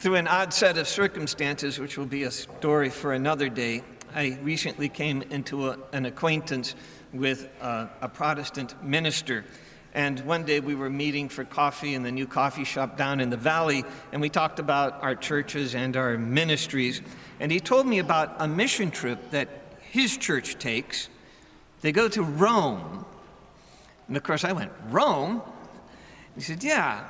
Through an odd set of circumstances, which will be a story for another day, I recently came into a, an acquaintance with a, a Protestant minister. And one day we were meeting for coffee in the new coffee shop down in the valley, and we talked about our churches and our ministries. And he told me about a mission trip that his church takes. They go to Rome. And of course, I went, Rome? He said, Yeah,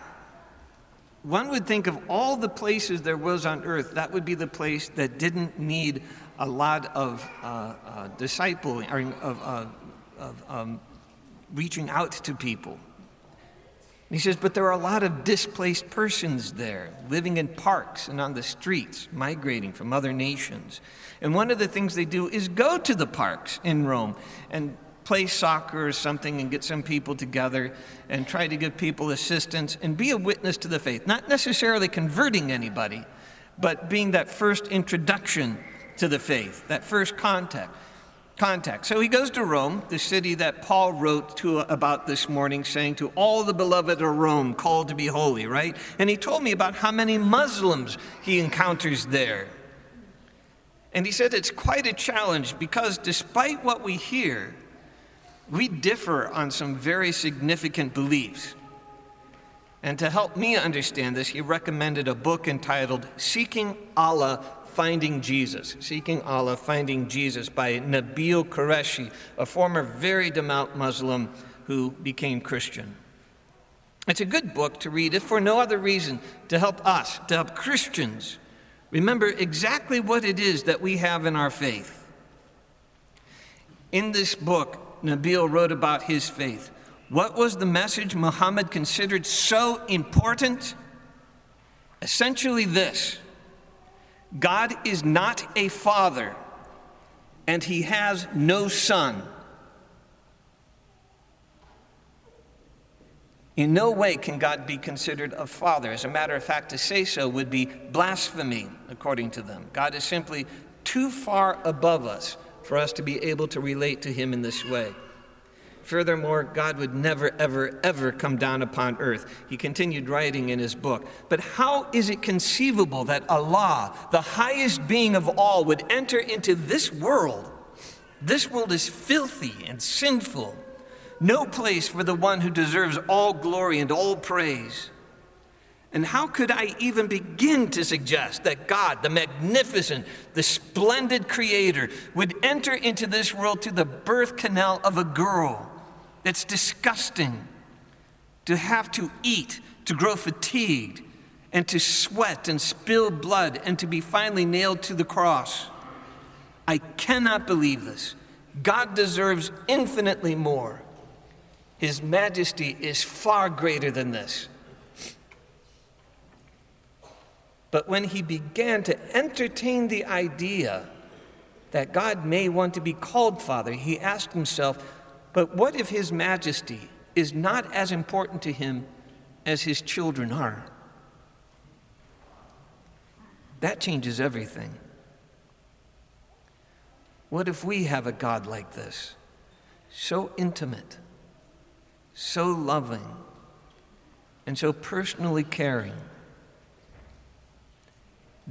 one would think of all the places there was on earth, that would be the place that didn't need a lot of uh, uh, discipling, or of, uh, of um, reaching out to people. And he says, but there are a lot of displaced persons there, living in parks and on the streets, migrating from other nations. And one of the things they do is go to the parks in Rome and play soccer or something and get some people together and try to give people assistance and be a witness to the faith. Not necessarily converting anybody, but being that first introduction to the faith, that first contact. Contact. So he goes to Rome, the city that Paul wrote to about this morning, saying, To all the beloved of Rome, called to be holy, right? And he told me about how many Muslims he encounters there. And he said it's quite a challenge because despite what we hear, we differ on some very significant beliefs. And to help me understand this, he recommended a book entitled Seeking Allah, Finding Jesus. Seeking Allah, Finding Jesus by Nabeel Qureshi, a former very devout Muslim who became Christian. It's a good book to read, if for no other reason, to help us, to help Christians remember exactly what it is that we have in our faith. In this book, Nabeel wrote about his faith. What was the message Muhammad considered so important? Essentially, this God is not a father, and he has no son. In no way can God be considered a father. As a matter of fact, to say so would be blasphemy, according to them. God is simply too far above us for us to be able to relate to him in this way. Furthermore, God would never, ever, ever come down upon earth. He continued writing in his book. But how is it conceivable that Allah, the highest being of all, would enter into this world? This world is filthy and sinful. No place for the one who deserves all glory and all praise. And how could I even begin to suggest that God, the magnificent, the splendid creator, would enter into this world through the birth canal of a girl? That's disgusting. To have to eat, to grow fatigued, and to sweat and spill blood, and to be finally nailed to the cross. I cannot believe this. God deserves infinitely more. His majesty is far greater than this. But when he began to entertain the idea that God may want to be called Father, he asked himself, but what if His majesty is not as important to him as his children are? That changes everything. What if we have a God like this, so intimate, so loving, and so personally caring?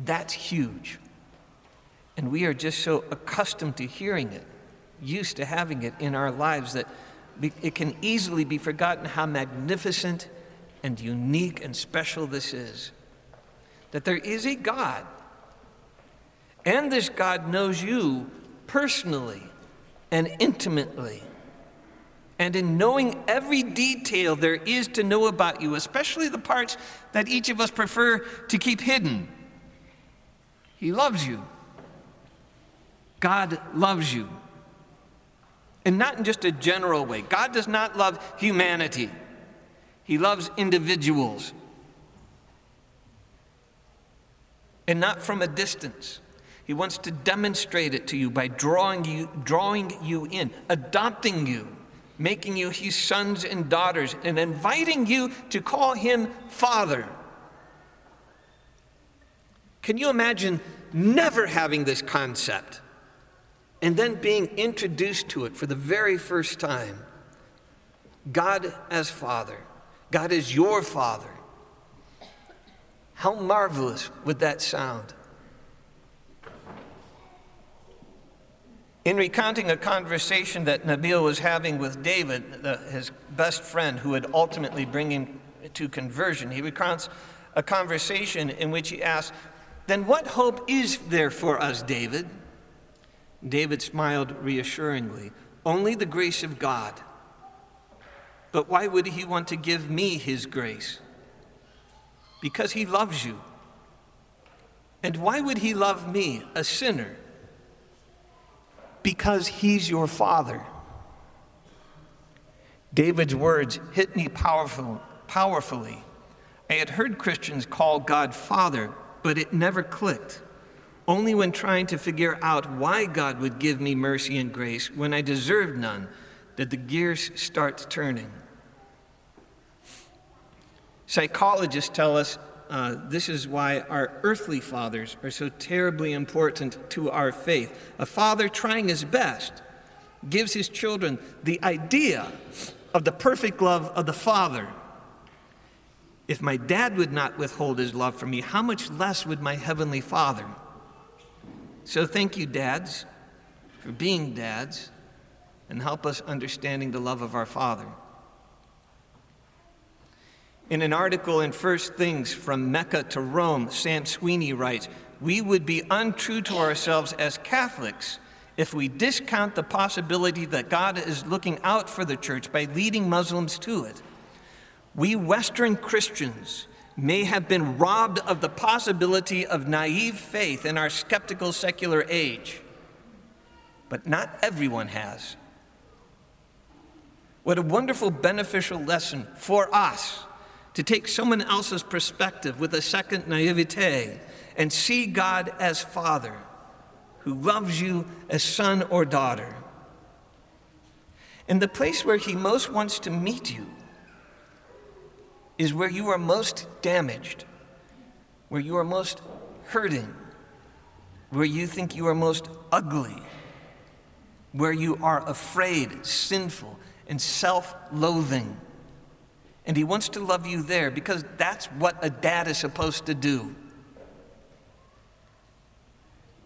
That's huge. And we are just so accustomed to hearing it, used to having it in our lives, that it can easily be forgotten how magnificent and unique and special this is. That there is a God, and this God knows you personally and intimately. And in knowing every detail there is to know about you, especially the parts that each of us prefer to keep hidden, He loves you. God loves you. And not in just a general way. God does not love humanity, He loves individuals. And not from a distance. He wants to demonstrate it to you by drawing you, drawing you in, adopting you, making you his sons and daughters, and inviting you to call him Father. Can you imagine never having this concept? and then being introduced to it for the very first time. God as Father, God is your Father. How marvelous would that sound? In recounting a conversation that Nabeel was having with David, the, his best friend who would ultimately bring him to conversion, he recounts a conversation in which he asks, Then what hope is there for us, David? David smiled reassuringly, Only the grace of God. But why would he want to give me his grace? Because he loves you. And why would he love me, a sinner? Because he's your father. David's words hit me powerful, powerfully. I had heard Christians call God Father, but it never clicked. Only when trying to figure out why God would give me mercy and grace when I deserved none did the gears start turning. Psychologists tell us uh, this is why our earthly fathers are so terribly important to our faith. A father trying his best gives his children the idea of the perfect love of the father. If my dad would not withhold his love from me, how much less would my heavenly father? So thank you, dads, for being dads and help us understanding the love of our father. In an article in First Things from Mecca to Rome, Sam Sweeney writes We would be untrue to ourselves as Catholics if we discount the possibility that God is looking out for the church by leading Muslims to it. We Western Christians may have been robbed of the possibility of naive faith in our skeptical secular age, but not everyone has. What a wonderful, beneficial lesson for us to take someone else's perspective with a second naivete and see God as Father who loves you as son or daughter. And the place where He most wants to meet you is where you are most damaged, where you are most hurting, where you think you are most ugly, where you are afraid, sinful, and self loathing. And he wants to love you there because that's what a dad is supposed to do.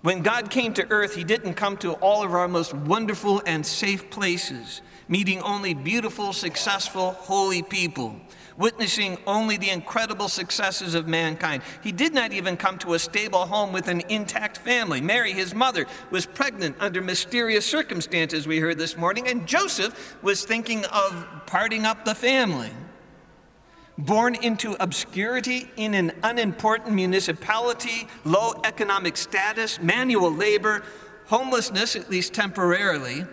When God came to earth, he didn't come to all of our most wonderful and safe places, meeting only beautiful, successful, holy people, witnessing only the incredible successes of mankind. He did not even come to a stable home with an intact family. Mary, his mother, was pregnant under mysterious circumstances, we heard this morning, and Joseph was thinking of parting up the family born into obscurity in an unimportant municipality, low economic status, manual labor, homelessness, at least temporarily,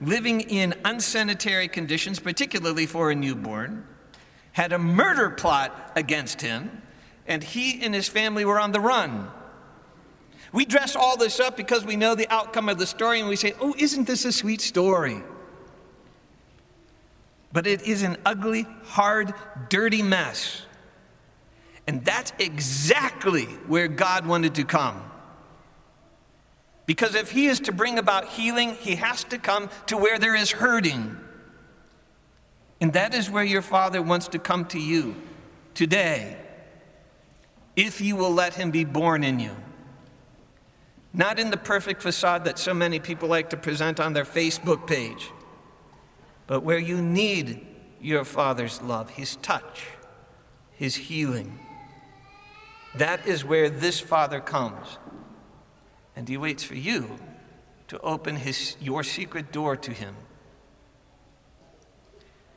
living in unsanitary conditions, particularly for a newborn, had a murder plot against him, and he and his family were on the run. We dress all this up because we know the outcome of the story, and we say, Oh, isn't this a sweet story? But it is an ugly, hard, dirty mess. And that's exactly where God wanted to come. Because if He is to bring about healing, He has to come to where there is hurting. And that is where your Father wants to come to you today, if you will let Him be born in you. Not in the perfect facade that so many people like to present on their Facebook page but where you need your Father's love, His touch, His healing. That is where this Father comes. And He waits for you to open his, your secret door to Him